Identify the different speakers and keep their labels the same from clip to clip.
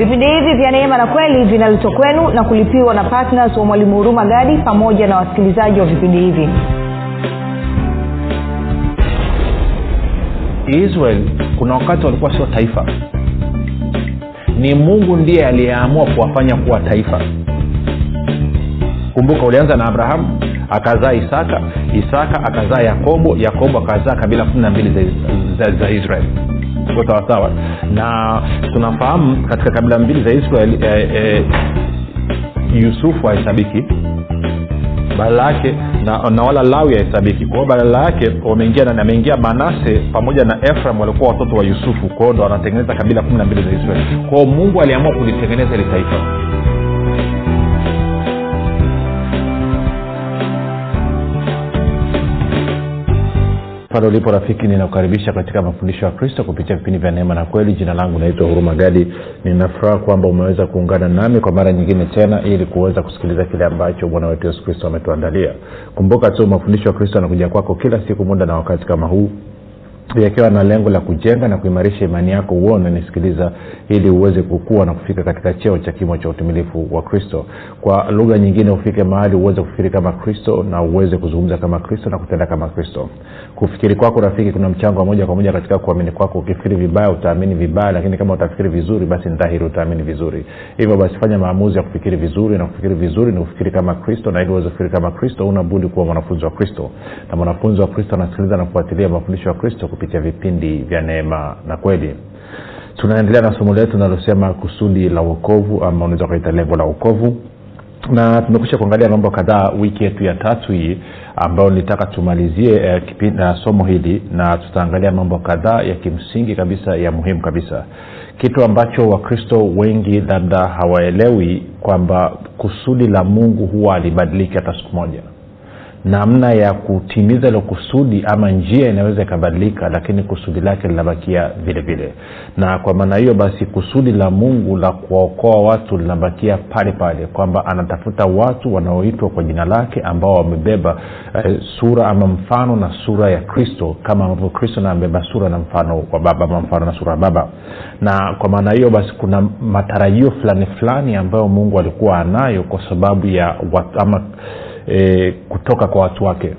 Speaker 1: vipindi hivi vya neema na kweli vinaletwa kwenu na kulipiwa na ptns wa mwalimu huruma gadi pamoja na wasikilizaji wa vipindi hivi.
Speaker 2: Israel kuna wakati walikuwa sio taifa. Ni mungu ndiye aliyeamua kuwafanya kuwa taifa. Kumbuka ulianza na abrahamu akazaa isaka isaka akazaa yakobo yakobo akazaa kabila kumi na za, za, za israeli iko sawasawa na tunafahamu katika kabila mbili za israeli eh, eh, yusufu hahesabiki badala yake na, na wala lawi hahesabiki kwao badala yake wameingia nani ameingia manase pamoja na efram walikuwa watoto wa yusufu. Kwao ndo wanatengeneza kabila kumi na mbili za israeli. Kwao mungu aliamua kulitengeneza ili taifa pale ulipo rafiki ninakukaribisha katika mafundisho ya kristo kupitia vipindi vya neema na kweli. Jina langu naitwa huruma gadi. Ninafuraha kwamba umeweza kuungana nami kwa mara nyingine tena ili kuweza kusikiliza kile ambacho bwana wetu yesu kristo ametuandalia. Kumbuka tu mafundisho ya kristo anakuja kwako kila siku muda na wakati kama huu yakiwa na lengo la kujenga na kuimarisha imani yako huo unanisikiliza ili uweze kukua na kufika katika cheo cha kimo cha utumilifu wa kristo. Kwa lugha nyingine ufike mahali uweze kufikiri kama kristo na uweze kuzungumza kama kristo na kutenda kama kristo. Kufikiri kwako rafiki kuna mchango wa moja kwa moja katika kuamini kwako. Ukifikiri vibaya utaamini vibaya lakini kama utafikiri vizuri basi ni utaamini vizuri. Hivyo basi fanya maamuzi ya kufikiri vizuri na kufikiri vizuri ni kufikiri kama kristo na ili uweze kufikiri kama kristo unabudi kuwa mwanafunzi wa kristo. Na mwanafunzi wa kristo anasikiliza na kufuatilia mafundisho ya kristo kupitia vipindi vya neema na kweli. Tunaendelea na somo letu linalosema kusudi la uokovu ama unaweza ukaita lengo la uokovu na tumekusha kuangalia mambo kadhaa wiki yetu ya tatu hii ambayo nilitaka tumalizie eh, kipindi na somo hili na tutaangalia mambo kadhaa ya kimsingi kabisa ya muhimu kabisa. Kitu ambacho wakristo wengi labda hawaelewi kwamba kusudi la mungu huwa alibadiliki hata siku moja namna ya kutimiza ilo kusudi ama njia inaweza ikabadilika lakini kusudi lake linabakia vile vile. Na kwa maana hiyo basi kusudi la mungu la kuwaokoa watu linabakia pale pale kwamba anatafuta watu wanaoitwa kwa jina lake ambao wamebeba eh, sura ama mfano na sura ya kristo kama ambavyo kristo na sura na mfano wa baba ama mfano na sura ya baba. Na kwa maana hiyo basi kuna matarajio fulani fulani ambayo mungu alikuwa anayo kwa sababu ya wat, ama e, kutoka kwa watu wake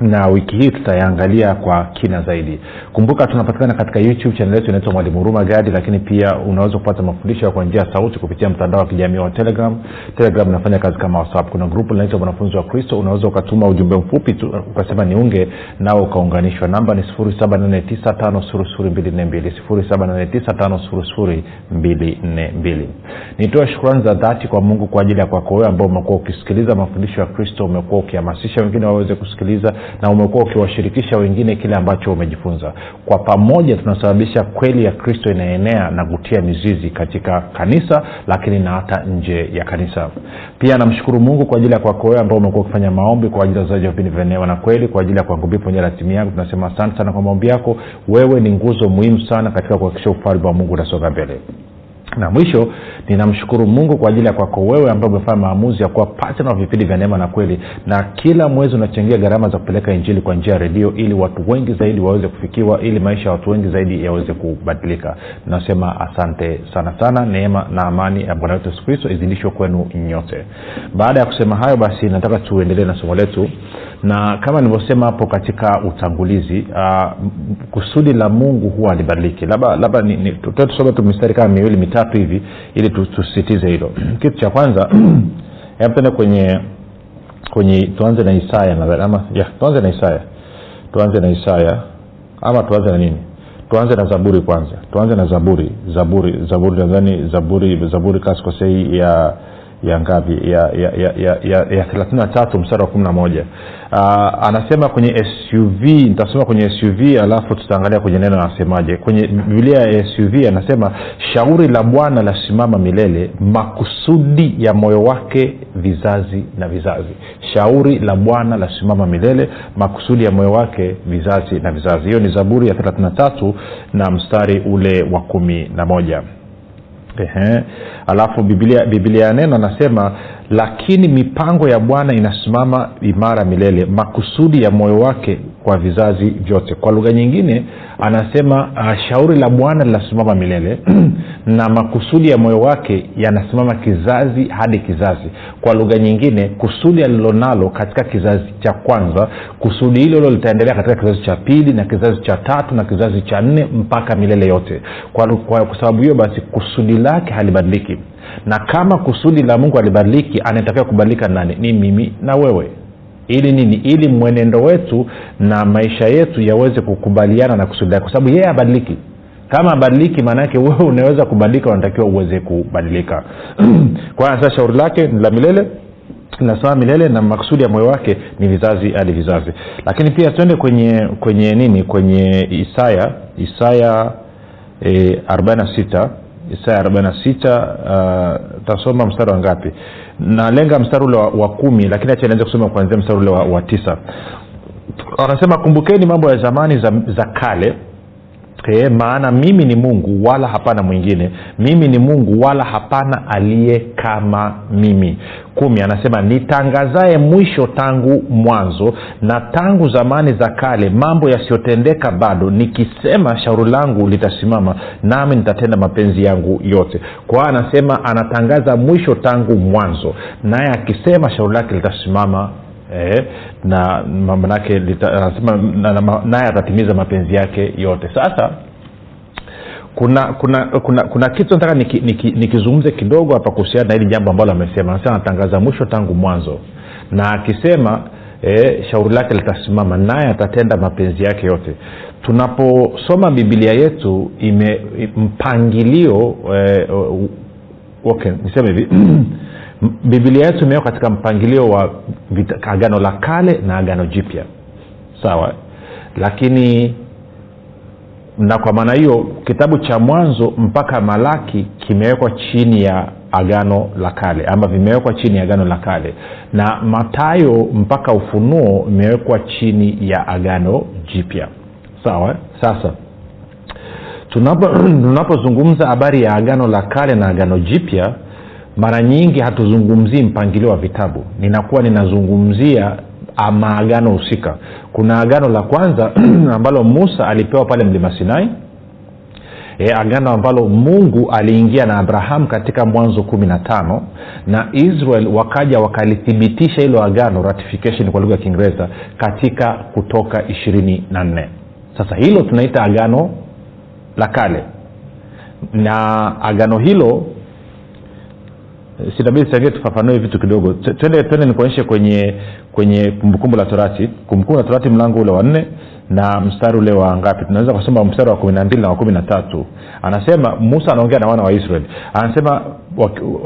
Speaker 2: na wiki hii tutayaangalia kwa kina zaidi. Kumbuka tunapatikana katika youtube chanel yetu inaitwa mwalimu huruma gadi lakini pia unaweza kupata mafundisho kwa njia sauti kupitia mtandao wa kijamii wa telegram. Telegram inafanya kazi kama whatsapp. Kuna grupu linaitwa mwanafunzi wa kristo. Unaweza ukatuma ujumbe mfupi tu, ukasema niunge nao ukaunganishwa. Namba ni 7895242 nitoe shukrani za dhati kwa mungu kwa ajili ya kwako wewe ambao umekuwa ukisikiliza mafundisho ya kristo umekuwa ukihamasisha wengine waweze kusikiliza na umekuwa ukiwashirikisha wengine kile ambacho umejifunza. Kwa pamoja tunasababisha kweli ya kristo inaenea na kutia mizizi katika kanisa lakini na hata nje ya kanisa. Pia namshukuru mungu kwa ajili ya kwako wewe ambao umekuwa ukifanya maombi kwa ajili ya uzaji wa vipindi vya na kweli kwa ajili ya kuangubia pamoja na timu yangu. Tunasema asante sana kwa maombi yako. Wewe ni nguzo muhimu sana katika kuhakikisha ufalme wa mungu unasonga mbele na mwisho ninamshukuru mungu kwa ajili ya kwako wewe ambaye umefanya maamuzi ya kuwa patna wa vipindi vya neema na kweli. Na kila mwezi unachangia gharama za kupeleka injili kwa njia ya redio ili watu wengi zaidi waweze kufikiwa ili maisha ya watu wengi zaidi yaweze kubadilika. Nasema asante sana sana. Neema na amani ya bwana wetu yesu kristo izidishwe kwenu nyote. Baada ya kusema hayo basi nataka tuendelee na somo letu na kama nilivyosema hapo katika utangulizi uh, kusudi la mungu huwa alibadiliki labda labda tusome tu mistari kama miwili mitatu hivi ili tusisitize hilo. Kitu cha kwanza tende kwenye kwenye tuanze na isaya ama tuanze na isaya. Tuanze na isaya ama tuanze na nini? Tuanze na zaburi kwanza. Tuanze na zaburi. Zaburi zaburi nadhani zaburi zaburi kasikosei ya ya ngapi ya ya ya ya, thelathini na tatu mstari wa kumi na moja. Uh, anasema kwenye suv nitasoma kwenye suv alafu tutaangalia kwenye neno anasemaje. Kwenye bibilia ya suv anasema shauri la bwana lasimama milele makusudi ya moyo wake vizazi na vizazi. Shauri la bwana lasimama milele makusudi ya moyo wake vizazi na vizazi. Hiyo ni zaburi ya thelathini na tatu na mstari ule wa kumi na moja Ehe. alafu biblia biblia ya neno anasema lakini mipango ya bwana inasimama imara milele. Makusudi ya moyo wake kwa vizazi vyote. Kwa lugha nyingine anasema uh, shauri la bwana linasimama milele. Na makusudi ya moyo wake yanasimama kizazi hadi kizazi. Kwa lugha nyingine kusudi alilonalo katika kizazi cha kwanza kusudi hilo hilo litaendelea katika kizazi cha pili na kizazi cha tatu na kizazi cha nne mpaka milele yote. Kwa, kwa, kwa sababu hiyo basi kusudi lake halibadiliki na kama kusudi la mungu alibadiliki anatakiwa kubadilika nani? Ni mimi na wewe. Ili nini? Ili mwenendo wetu na maisha yetu yaweze kukubaliana na kusudi lake. Kwa sababu yeye abadiliki kama abadiliki maanaake wewe unaweza kubadilika unatakiwa uweze kubadilika. Kwa shauri lake ni la milele linasimama milele na makusudi ya moyo wake ni vizazi hadi vizazi. Lakini pia twende kwenye kwenye nini? Kwenye isaya isaya e, 46 isaya 46 uh, tasoma mstari wa ngapi? Nalenga mstari ule wa, wa kumi lakini acha nianze kusoma kuanzia mstari ule wa, wa tisa. Anasema kumbukeni mambo ya zamani za, za kale e, maana mimi ni mungu wala hapana mwingine. Mimi ni mungu wala hapana aliye kama mimi. Kumi anasema nitangazaye mwisho tangu mwanzo na tangu zamani za kale mambo yasiyotendeka bado. Nikisema shauri langu litasimama nami nitatenda mapenzi yangu yote. Kwa anasema anatangaza mwisho tangu mwanzo. Naye akisema shauri lake litasimama eh, na manake anasema naye atatimiza mapenzi yake yote. Sasa kuna kuna kuna kuna kitu nataka nikizungumze niki, niki kidogo hapa kuhusiana na hili jambo ambalo amesema. Anasema anatangaza mwisho tangu mwanzo. Na akisema e, shauri lake litasimama naye atatenda mapenzi yake yote. Tunaposoma bibilia yetu ime mpangilio e, okay niseme hivi bibilia yetu imewekwa katika mpangilio wa agano la kale na agano jipya. Sawa. Lakini na kwa maana hiyo kitabu cha mwanzo mpaka malaki kimewekwa chini ya agano la kale ama vimewekwa chini ya agano la kale. Na matayo mpaka ufunuo imewekwa chini ya agano jipya. Sawa. Sasa tunapozungumza tunapo habari ya agano la kale na agano jipya mara nyingi hatuzungumzii mpangilio wa vitabu. Ninakuwa ninazungumzia maagano husika. Kuna agano la kwanza ambalo musa alipewa pale mlima sinai. E, agano ambalo mungu aliingia na abraham katika mwanzo kumi na tano. Na israel wakaja wakalithibitisha hilo agano ratification kwa lugha ya kiingereza katika kutoka ishirini na nne. Sasa hilo tunaita agano la kale. Na agano hilo sitabidi sangie tufafanue vitu kidogo. Twende twende nikuonyeshe kwenye kwenye kumbukumbu la torati. Kumbukumbu la torati mlango ule wa nne na mstari ule wa ngapi? Tunaweza kusoma mstari wa kumi na mbili na wa kumi na tatu. Anasema musa anaongea na wana wa israeli. Anasema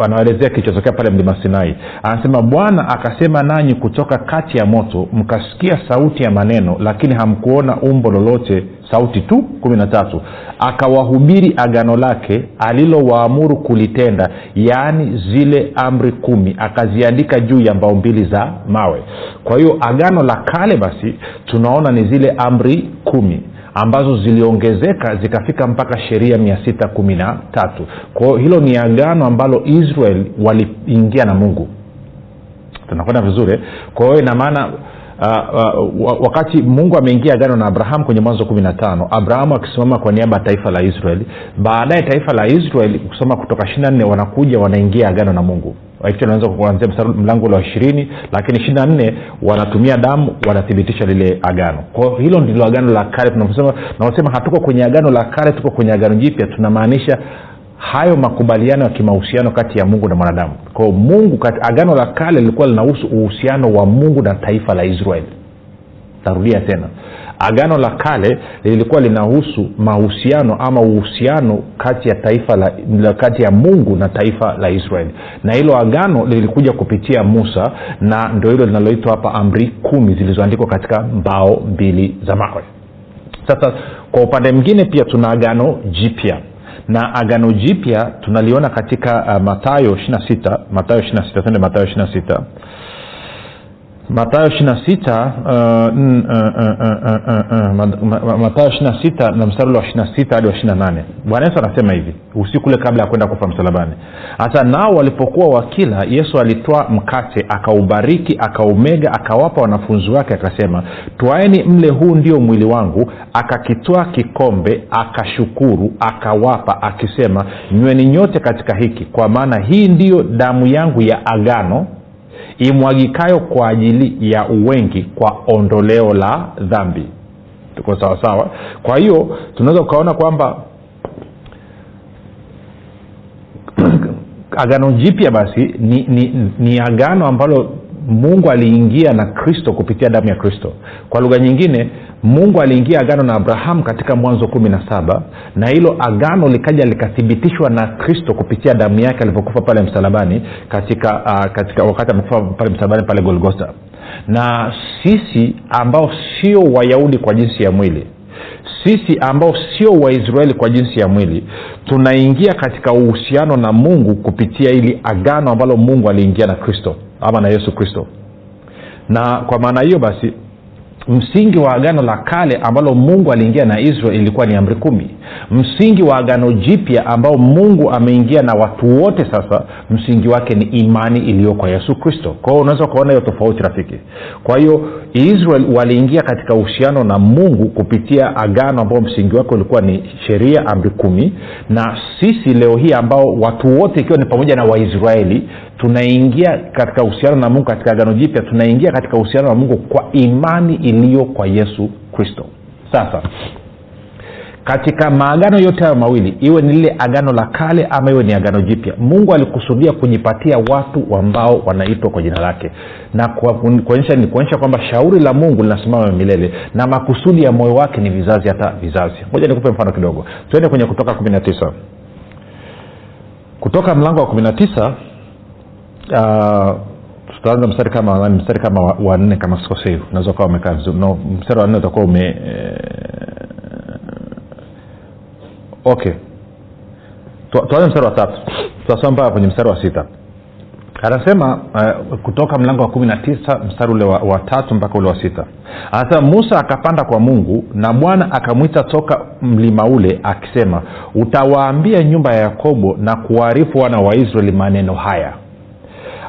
Speaker 2: anaelezea kilichotokea pale mlima sinai. Anasema bwana akasema nanyi kutoka kati ya moto mkasikia sauti ya maneno lakini hamkuona umbo lolote sauti tu kumi na tatu. Akawahubiri agano lake alilowaamuru kulitenda yaani zile amri kumi akaziandika juu ya mbao mbili za mawe. Kwa hiyo agano la kale basi tunaona ni zile amri kumi ambazo ziliongezeka zikafika mpaka sheria mia sita kumi na tatu. Kwao hilo ni agano ambalo israel waliingia na mungu. Tunakwenda vizuri. Kwa hiyo ina maana uh, uh, wakati mungu ameingia agano na abraham kwenye mwanzo kumi na tano abrahamu akisimama kwa niaba ya taifa la israeli baadaye taifa la israeli kusoma kutoka ishiri na nne wanakuja wanaingia agano na mungu unaweza kuanzia mlango ule wa ishirini lakini ishiri na nne wanatumia damu wanathibitisha lile agano. Kwao hilo ndilo agano la kale tunaosema hatuko kwenye agano la kale tuko kwenye agano jipya tunamaanisha hayo makubaliano ya kimahusiano kati ya mungu na mwanadamu. Kwao mungu agano la kale lilikuwa linahusu uhusiano wa mungu na taifa la israeli. Tarudia tena agano la kale lilikuwa linahusu mahusiano ama uhusiano kati ya taifa la, kati ya mungu na taifa la israeli na hilo agano lilikuja kupitia musa na ndio hilo linaloitwa hapa amri kumi zilizoandikwa katika mbao mbili za mawe. Sasa kwa upande mwingine pia tuna agano jipya. Na agano jipya tunaliona katika uh, matayo 26 matayo 26 tende matayo 26 matayo ishirina sita matayo ishirina sita na mstari wa ishirina sita hadi wa ishirina nane. Bwana yesu anasema hivi usiku ule kabla ya kwenda kufa msalabani. Hata nao walipokuwa wakila yesu alitoa mkate akaubariki akaumega akawapa wanafunzi wake akasema twaeni mle huu ndio mwili wangu. Akakitoa kikombe akashukuru akawapa akisema nyweni nyote katika hiki kwa maana hii ndiyo damu yangu ya agano imwagikayo kwa ajili ya wengi kwa ondoleo la dhambi. Tuko sawasawa kwa hiyo tunaweza ukaona kwamba agano jipya basi ni, ni, ni agano ambalo mungu aliingia na kristo kupitia damu ya kristo. Kwa lugha nyingine mungu aliingia agano na abrahamu katika mwanzo kumi na saba na hilo agano likaja likathibitishwa na kristo kupitia damu yake alivyokufa pale msalabani katika, uh, katika wakati amekufa pale msalabani pale golgotha. Na sisi ambao sio wayahudi kwa jinsi ya mwili sisi ambao sio waisraeli kwa jinsi ya mwili tunaingia katika uhusiano na mungu kupitia ili agano ambalo mungu aliingia na kristo ama na yesu kristo. Na kwa maana hiyo basi msingi wa agano la kale ambalo mungu aliingia na israel ilikuwa ni amri kumi. Msingi wa agano jipya ambao mungu ameingia na watu wote sasa msingi wake ni imani iliyo kwa yesu kristo. Kwao unaweza ukaona hiyo tofauti rafiki. Kwa hiyo israel waliingia katika uhusiano na mungu kupitia agano ambao msingi wake ulikuwa ni sheria amri kumi. Na sisi leo hii ambao watu wote ikiwa ni pamoja na waisraeli tunaingia katika uhusiano na mungu katika agano jipya tunaingia katika uhusiano na mungu kwa imani iliyo kwa yesu kristo. Sasa katika maagano yote hayo mawili iwe ni lile agano la kale ama iwe ni agano jipya mungu alikusudia kujipatia watu ambao wanaitwa kwa jina lake. Na kuonyesha ni kuonyesha kwamba shauri la mungu linasimama milele na makusudi ya moyo wake ni vizazi hata vizazi. Moja nikupe mfano kidogo. Tuende kwenye kutoka kumi na tisa. Kutoka mlango wa kumi na tisa uh, tutaanza mstari kama mstari kama wanne wa kama sikosei. Unaweza ukawa umekaa vizuri. No, mstari wa nne utakuwa ume eh, okay. Tuanze mstari wa tatu. Tutasoma mpaka kwenye mstari wa sita. Anasema uh, kutoka mlango wa kumi na tisa mstari ule wa, wa tatu mpaka ule wa sita. Anasema musa akapanda kwa mungu na bwana akamwita toka mlima ule akisema utawaambia nyumba ya yakobo na kuwaarifu wana wa israeli maneno haya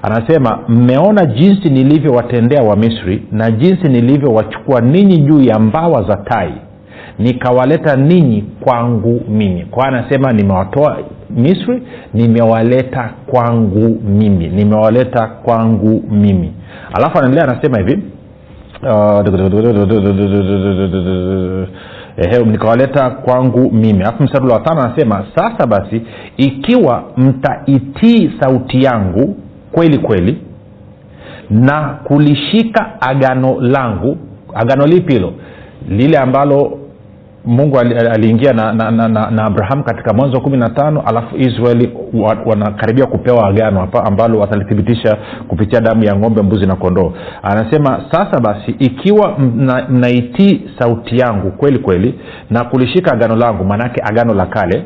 Speaker 2: anasema mmeona jinsi nilivyowatendea wamisri na jinsi nilivyowachukua ninyi juu ya mbawa za tai nikawaleta ninyi kwangu mimi. Kwa anasema nimewatoa misri nimewaleta kwangu mimi nimewaleta kwangu mimi. Alafu anaendelea anasema hivi uh, nikawaleta kwangu mimi. Alafu mstari wa tano anasema sasa basi ikiwa mtaitii sauti yangu kweli kweli na kulishika agano langu agano lipi hilo? Lile ambalo mungu aliingia na, na, na, na, na abraham katika mwanzo wa kumi na tano alafu israeli wanakaribia kupewa agano hapa ambalo watalithibitisha kupitia damu ya ng'ombe mbuzi na kondoo. Anasema sasa basi ikiwa mnaitii mna sauti yangu kweli kweli na kulishika agano langu maanaake agano la kale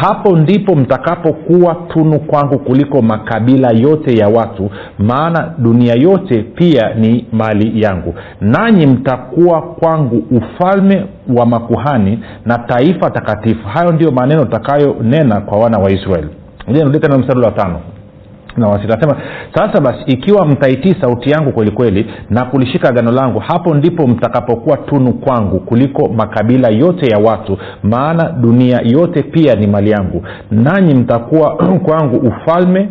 Speaker 2: hapo ndipo mtakapokuwa tunu kwangu kuliko makabila yote ya watu maana dunia yote pia ni mali yangu. Nanyi mtakuwa kwangu ufalme wa makuhani na taifa takatifu. Hayo ndiyo maneno takayonena kwa wana wa israeli. Nirudi tena mstari wa tano na sasa basi ikiwa mtaitii sauti yangu kweli kweli na kulishika agano langu hapo ndipo mtakapokuwa tunu kwangu kuliko makabila yote ya watu maana dunia yote pia ni mali yangu. Nanyi mtakuwa kwangu ufalme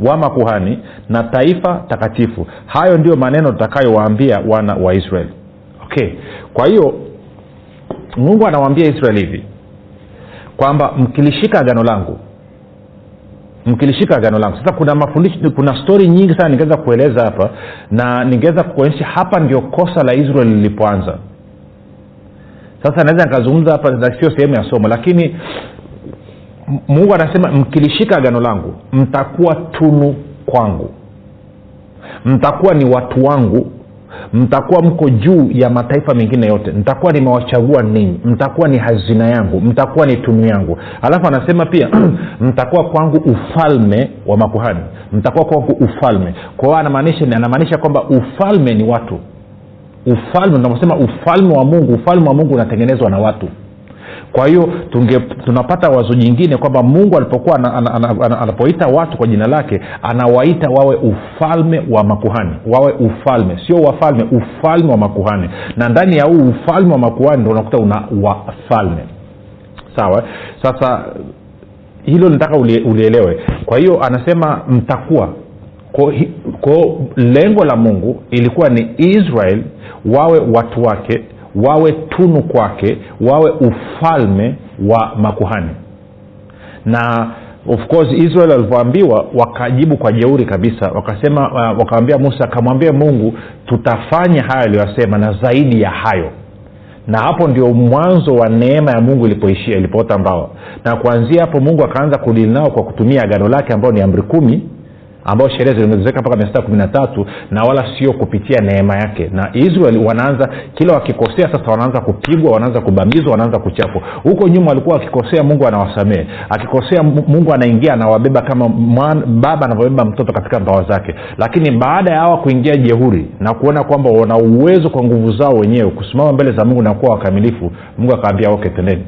Speaker 2: wa makuhani na taifa takatifu. Hayo ndio maneno tutakayowaambia wana wa israeli. Okay. Kwa hiyo mungu anawaambia israeli hivi kwamba mkilishika agano langu mkilishika agano langu. Sasa kuna mafundisho kuna stori nyingi sana ningeweza kueleza hapa na ningeweza kuonyesha hapa ndio kosa la israel lilipoanza. Sasa naweza nikazungumza hapa sio sehemu ya somo lakini mungu anasema mkilishika agano langu mtakuwa tunu kwangu. Mtakuwa ni watu wangu mtakuwa mko juu ya mataifa mengine yote. Mtakuwa nimewachagua ninyi. Mtakuwa ni hazina yangu. Mtakuwa ni tunu yangu. Alafu anasema pia mtakuwa kwangu ufalme wa makuhani. Mtakuwa kwangu ufalme. Kwa hiyo anamaanisha anamaanisha kwamba ufalme ni watu. Ufalme unaposema ufalme wa mungu ufalme wa mungu unatengenezwa na watu kwa hiyo tunapata wazo jingine kwamba mungu alipokuwa anapoita watu kwa jina lake anawaita wawe ufalme wa makuhani wawe ufalme sio wafalme ufalme wa makuhani. Na ndani ya huu ufalme wa makuhani ndo unakuta una wafalme. Sawa? Sasa hilo nataka ulielewe. Kwa hiyo anasema mtakuwa. Kwao lengo la mungu ilikuwa ni israel wawe watu wake wawe tunu kwake wawe ufalme wa makuhani. Na of course israel walivyoambiwa wakajibu kwa jeuri kabisa. Wakasema uh, wakawambia musa akamwambia mungu tutafanya hayo aliyoyasema na zaidi ya hayo. Na hapo ndio mwanzo wa neema ya mungu ilipoishia ilipoota mbao. Na kuanzia hapo mungu akaanza kudili nao kwa kutumia agano lake ambayo ni amri kumi ambao sheria ziliongezeka mpaka mia sita kumi na tatu na wala sio kupitia neema yake. Na israel wanaanza kila wakikosea sasa wanaanza kupigwa wanaanza kubamizwa wanaanza kuchapwa huko nyuma walikuwa wakikosea mungu anawasamehe. Akikosea mungu anaingia anawabeba kama man, baba anavyobeba mtoto katika mbawa zake. Lakini baada ya hawa kuingia jehuri na kuona kwamba wana uwezo kwa nguvu zao wenyewe kusimama mbele za mungu na kuwa wakamilifu mungu akaambia oke tendeni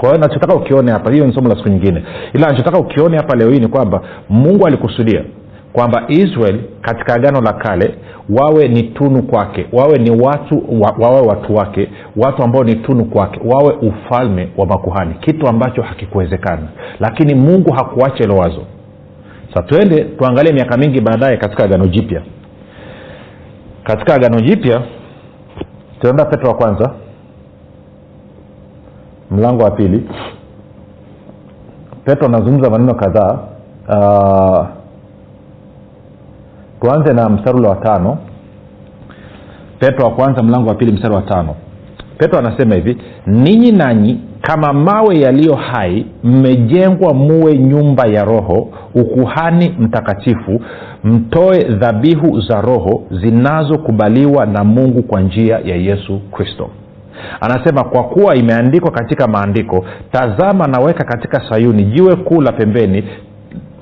Speaker 2: kwa hiyo nachotaka ukione hapa hiyo ni somo la siku nyingine. Ila nachotaka ukione hapa leo hii ni kwamba mungu alikusudia kwamba israel katika agano la kale wawe ni tunu kwake wawe ni watu wa, wawe watu wake watu ambao ni tunu kwake wawe ufalme wa makuhani kitu ambacho hakikuwezekana. Lakini mungu hakuacha ilo wazo. Sa twende tuangalie miaka mingi baadaye katika agano jipya. Katika agano jipya tunaenda petro wa kwanza mlango wa pili. Petro anazungumza maneno kadhaa. Uh, tuanze na mstari ule wa tano. Petro wa kwanza mlango wa pili mstari wa tano. Petro anasema hivi ninyi nanyi kama mawe yaliyo hai mmejengwa muwe nyumba ya roho ukuhani mtakatifu mtoe dhabihu za roho zinazokubaliwa na mungu kwa njia ya yesu kristo anasema kwa kuwa imeandikwa katika maandiko tazama naweka katika sayuni jiwe kuu la pembeni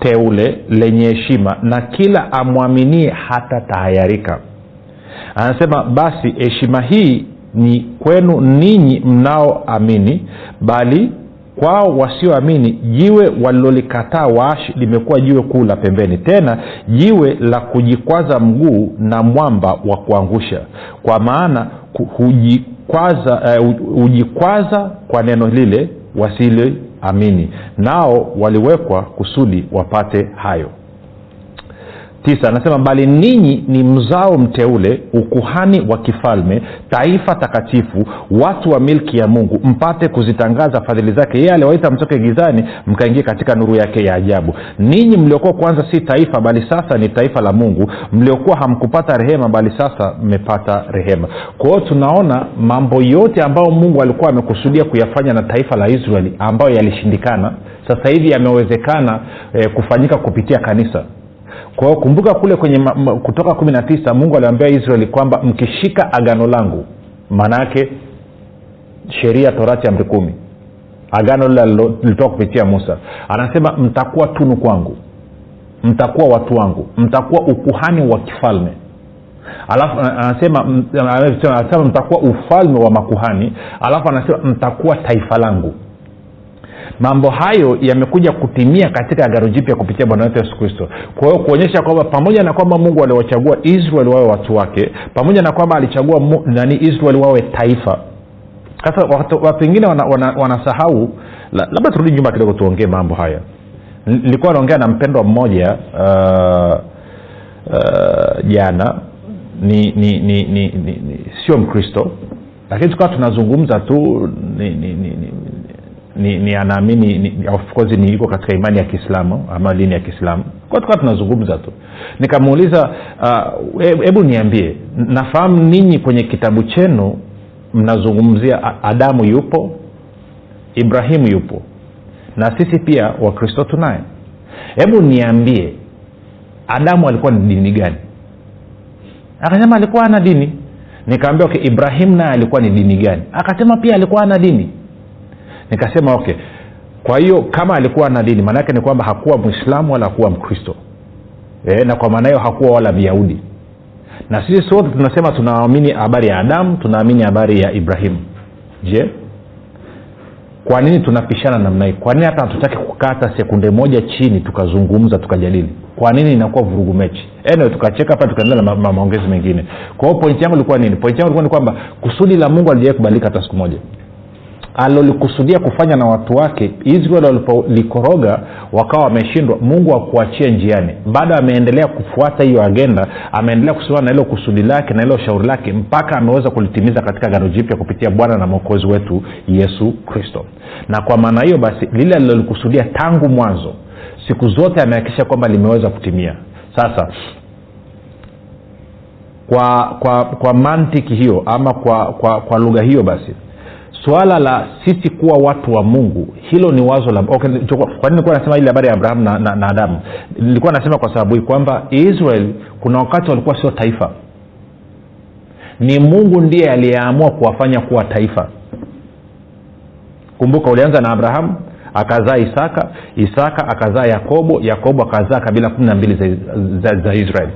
Speaker 2: teule lenye heshima na kila amwaminie hata tahayarika anasema basi heshima hii ni kwenu ninyi mnaoamini bali kwao wasioamini jiwe walilolikataa waashi limekuwa jiwe kuu la pembeni tena jiwe la kujikwaza mguu na mwamba wa kuangusha. Kwa maana hujikwaza uh, ujikwaza kwa neno lile wasiliamini nao waliwekwa kusudi wapate hayo tisa anasema bali ninyi ni mzao mteule ukuhani wa kifalme taifa takatifu watu wa milki ya mungu mpate kuzitangaza fadhili zake. Yeye aliwaita mtoke gizani mkaingia katika nuru yake ya ajabu. Ninyi mliokuwa kwanza si taifa bali sasa ni taifa la mungu. Mliokuwa hamkupata rehema bali sasa mmepata rehema. Kwa hiyo tunaona mambo yote ambayo mungu alikuwa amekusudia kuyafanya na taifa la israeli ambayo yalishindikana sasa hivi yamewezekana eh, kufanyika kupitia kanisa kwa hiyo kumbuka kule kwenye kutoka kumi na tisa mungu aliambia israeli kwamba mkishika agano langu maana yake sheria torati amri kumi agano lile lilitoka kupitia musa anasema mtakuwa tunu kwangu mtakuwa watu wangu mtakuwa ukuhani wa kifalme. Alafu anasema anasema mtakuwa ufalme wa makuhani alafu anasema mtakuwa taifa langu mambo hayo yamekuja kutimia katika agano jipya kupitia bwana wetu yesu kristo. Kwa hiyo kuonyesha kwamba pamoja na kwamba mungu aliwachagua israel wawe watu wake pamoja na kwamba alichagua nani israel wawe taifa. Sasa watu wengine wanasahau wana, wana labda turudi nyuma kidogo tuongee mambo haya. Nilikuwa naongea na mpendwa mmoja uh, uh, jana. Ni ni ni, ni, ni, ni sio mkristo lakini tukawa tunazungumza tu ni, ni, ni, ni ni, ni anaamini ni, of course ni yuko katika imani ya kiislamu ama dini ya kiislamu. Kwa tukawa tunazungumza tu. Nikamuuliza hebu uh, niambie nafahamu ninyi kwenye kitabu chenu mnazungumzia adamu yupo ibrahimu yupo na sisi pia wakristo tunaye. Hebu niambie adamu alikuwa ni dini gani? Akasema alikuwa ana dini. Nikaambia okay ibrahim naye alikuwa ni dini gani? Akasema pia alikuwa ana dini nikasema okay. Kwa hiyo kama alikuwa na dini maanaake ni kwamba hakuwa mwislamu wala hakuwa mkristo. E, na kwa maana hiyo hakuwa wala myahudi. Na sisi sote tunasema tunaamini habari ya adamu tunaamini habari ya ibrahimu je? Kwa nini tunapishana namna hii? Kwa nini hata hatutaki kukata sekunde moja chini tukazungumza tukajadili? Kwa nini inakuwa vurugu mechi? Anyway, tukacheka hapa tukaendelea na ma- maongezi mengine. Kwa hiyo pointi yangu ilikuwa nini? Pointi yangu ilikuwa ni kwamba kusudi la mungu alijawai kubadilika hata siku moja alolikusudia kufanya na watu wake israel walipolikoroga wakawa wameshindwa. Mungu akuachia njiani. Bado ameendelea kufuata hiyo agenda ameendelea kusimama na hilo kusudi lake na hilo shauri lake mpaka ameweza kulitimiza katika gano jipya kupitia bwana na mwokozi wetu yesu kristo. Na kwa maana hiyo basi lile alilolikusudia tangu mwanzo siku zote amehakikisha kwamba limeweza kutimia. Sasa kwa kwa kwa mantiki hiyo ama kwa kwa, kwa lugha hiyo basi swala la sisi kuwa watu wa mungu hilo ni wazo la okay, kwa nini nasema ile habari ya abrahamu na, na, na adamu? Nilikuwa nasema kwa sababu hii kwamba israel kuna wakati walikuwa sio taifa. Ni mungu ndiye aliyeamua kuwafanya kuwa taifa. Kumbuka ulianza na abrahamu akazaa isaka isaka akazaa yakobo yakobo akazaa kabila kumi na mbili za, za, za israel.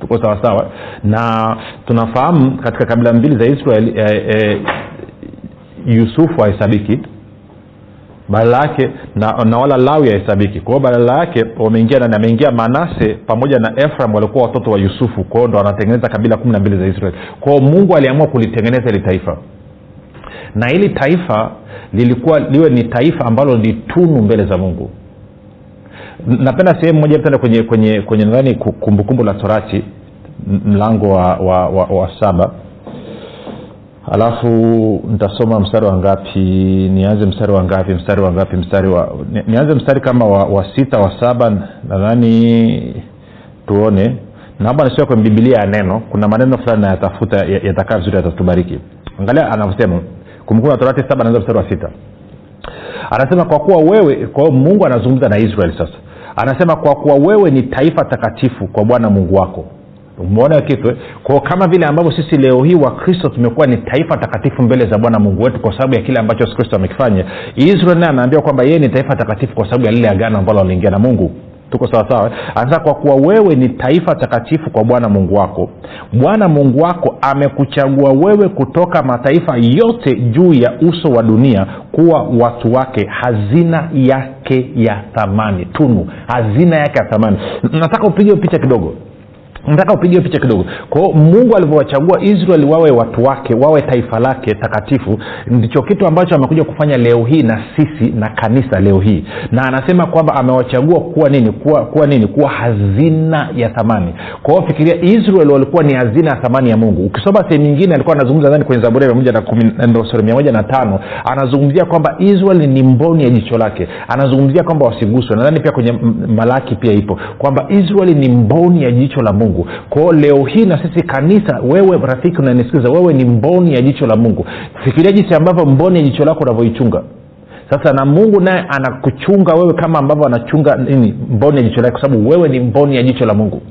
Speaker 2: Tuko sawasawa na tunafahamu katika kabila mbili za israel eh, eh, yusufu hahesabiki badala yake na, na wala lawi hahesabiki kwao badala yake wameingia nani ameingia manase pamoja na efraim walikuwa watoto wa yusufu. Kwao ndo wanatengeneza kabila kumi na mbili za israeli. Kwao mungu aliamua kulitengeneza hili taifa. Na hili taifa lilikuwa liwe ni taifa ambalo ni tunu mbele za mungu. Napenda sehemu moja tenda kwenye kwenye kwenye nadhani kumbukumbu la torati mlango wa, wa, wa, wa saba alafu nitasoma mstari wa ngapi nianze mstari wa ngapi mstari wa ngapi mstari wa ni, nianze mstari kama wa, wa sita wa saba nadhani tuone. Naomba nisio kwenye bibilia ya neno kuna maneno fulani nayatafuta yatakaa vizuri yatatubariki. Angalia anavyosema kumbukumbu torati saba naanza mstari wa sita. Anasema kwa kuwa wewe kwa mungu anazungumza na israel sasa. Anasema kwa kuwa wewe ni taifa takatifu kwa bwana mungu wako umeona kitu kwao kama vile ambavyo sisi leo hii wakristo tumekuwa ni taifa takatifu mbele za bwana mungu wetu kwa sababu ya kile ambacho kristo amekifanya. Israel naye anaambiwa kwamba yeye ni taifa takatifu kwa sababu ya lile agano ambalo aliingia na mungu. Tuko sawasawa anasema kwa kuwa wewe ni taifa takatifu kwa bwana mungu wako. Bwana mungu wako amekuchagua wewe kutoka mataifa yote juu ya uso wa dunia kuwa watu wake. Hazina yake ya thamani. Tunu hazina yake ya thamani. Nataka upige picha kidogo nataka upige picha kidogo. Kwao mungu alivyowachagua israeli wawe watu wake wawe taifa lake takatifu ndicho kitu ambacho amekuja kufanya leo hii na sisi na kanisa leo hii. Na anasema kwamba amewachagua kuwa nini? Kuwa, kuwa nini? Kuwa hazina ya thamani. Kwao fikiria israeli walikuwa ni hazina ya thamani ya mungu. Ukisoma sehemu nyingine alikuwa anazungumza ndani kwenye zaburi mia moja na tano anazungumzia kwamba israeli ni mboni ya jicho lake. Anazungumzia kwamba wasiguswe. Nadhani pia kwenye malaki pia ipo kwamba israeli ni mboni ya jicho la mungu kwao leo hii na sisi kanisa wewe rafiki unanisikiza wewe ni mboni ya jicho la mungu. Fikiria jinsi ambavyo mboni ya jicho lako unavyoichunga. Sasa na mungu naye anakuchunga wewe kama ambavyo anachunga nini mboni ya jicho lake kwa sababu wewe ni mboni ya jicho la mungu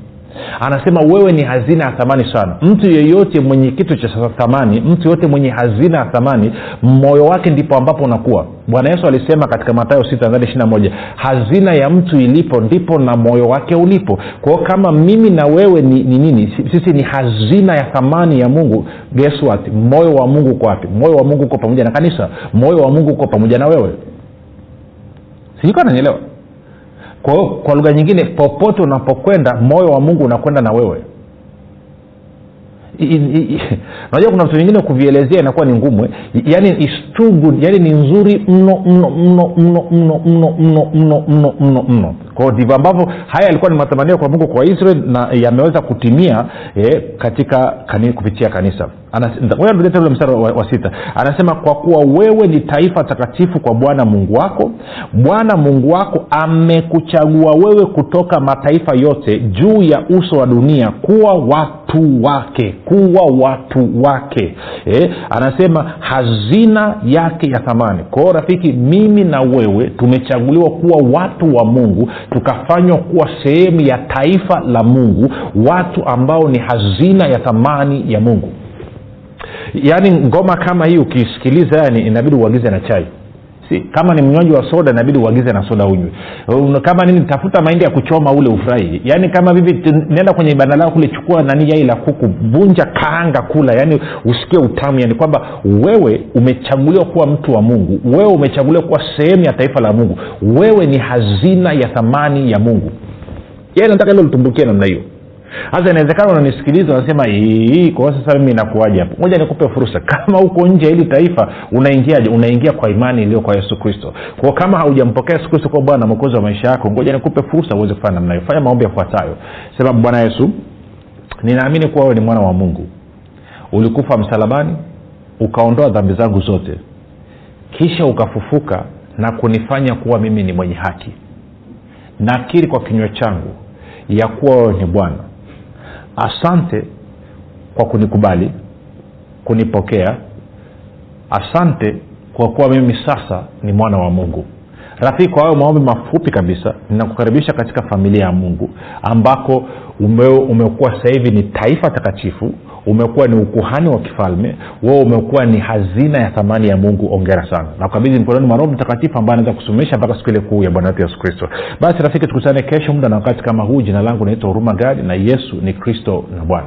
Speaker 2: anasema wewe ni hazina ya thamani sana. Mtu yeyote mwenye kitu cha thamani mtu yeyote mwenye hazina ya thamani moyo wake ndipo ambapo unakuwa. Bwana yesu alisema katika matayo sita moja hazina ya mtu ilipo ndipo na moyo wake ulipo. Kwao kama mimi na wewe ni, ni nini? Sisi ni hazina ya thamani ya mungu. Guess moyo wa mungu uko wapi? Moyo wa mungu uko pamoja na kanisa. Moyo wa mungu uko pamoja na wewe. Sijuka nanyelewa kwa hiyo kwa lugha nyingine popote unapokwenda moyo wa mungu unakwenda na wewe unajua kuna vitu vingine kuvielezea inakuwa ni ngumu yani is too ni nzuri mno mno mno mno mno mno mno mno mno mno mno kwao ndivyo ambavyo haya yalikuwa ni matamanio kwa mungu kwa israel na yameweza kutimia eh, katika kani, kupitia kanisa ule mstari wa, wa sita anasema kwa kuwa wewe ni taifa takatifu kwa bwana mungu wako bwana mungu wako amekuchagua wewe kutoka mataifa yote juu ya uso wa dunia kuwa watu watu wake kuwa watu wake. Eh, anasema hazina yake ya thamani. Kwao rafiki mimi na wewe tumechaguliwa kuwa watu wa mungu tukafanywa kuwa sehemu ya taifa la mungu watu ambao ni hazina ya thamani ya mungu. Yaani ngoma kama hii ukisikiliza yani inabidi uagize na chai si kama ni mnywaji wa soda inabidi uagize na soda unywe. Kama nini tafuta mahindi ya kuchoma ule ufurahi. Yaani kama vivi nenda kwenye ibanda lao kule chukua nani yai la kuku vunja kaanga kula. Yaani usikie utamu yaani kwamba wewe umechaguliwa kuwa mtu wa mungu. Wewe umechaguliwa kuwa sehemu ya taifa la mungu. Wewe ni hazina ya thamani ya mungu. Yaani nataka hilo litumbukie namna hiyo sasa inawezekana unanisikiliza unasema "Hii, sasa mimi nakuaje hapo? Moja nikupe fursa. Kama huko nje hili taifa unaingiaje? Unaingia kwa imani iliyo kwa yesu kristo. Kwao kama haujampokea yesu kristo kuwa bwana mwokozi wa maisha yako ngoja nikupe fursa uweze kufanya namna hiyo. Fanya maombi yafuatayo. Sema bwana yesu ninaamini kuwa wewe ni mwana wa mungu. Ulikufa msalabani ukaondoa dhambi zangu zote. Kisha ukafufuka na kunifanya kuwa mimi ni mwenye haki. Nakiri kwa kinywa changu ya kuwa wewe ni bwana asante kwa kunikubali kunipokea. Asante kwa kuwa mimi sasa ni mwana wa mungu. Rafiki kwa hayo maombi mafupi kabisa ninakukaribisha katika familia ya mungu ambako ume, umekuwa sasa hivi ni taifa takatifu umekuwa ni ukuhani wa kifalme wewe umekuwa ni hazina ya thamani ya mungu ongera sana. Na kukabidhi mkononi mwa mtakatifu ambaye anaweza kusomesha mpaka siku ile kuu ya bwana wetu yesu kristo. Basi rafiki tukutane kesho muda na wakati kama huu. Jina langu naitwa huruma gadi na yesu ni kristo na bwana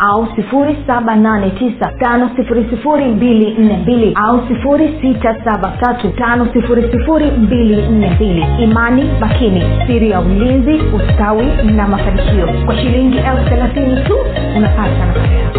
Speaker 1: au 789 au 6735242 imani makini siri ya ulinzi ustawi na mafanikio. Kwa shilingi elfu thelathini tu unapata nakala yako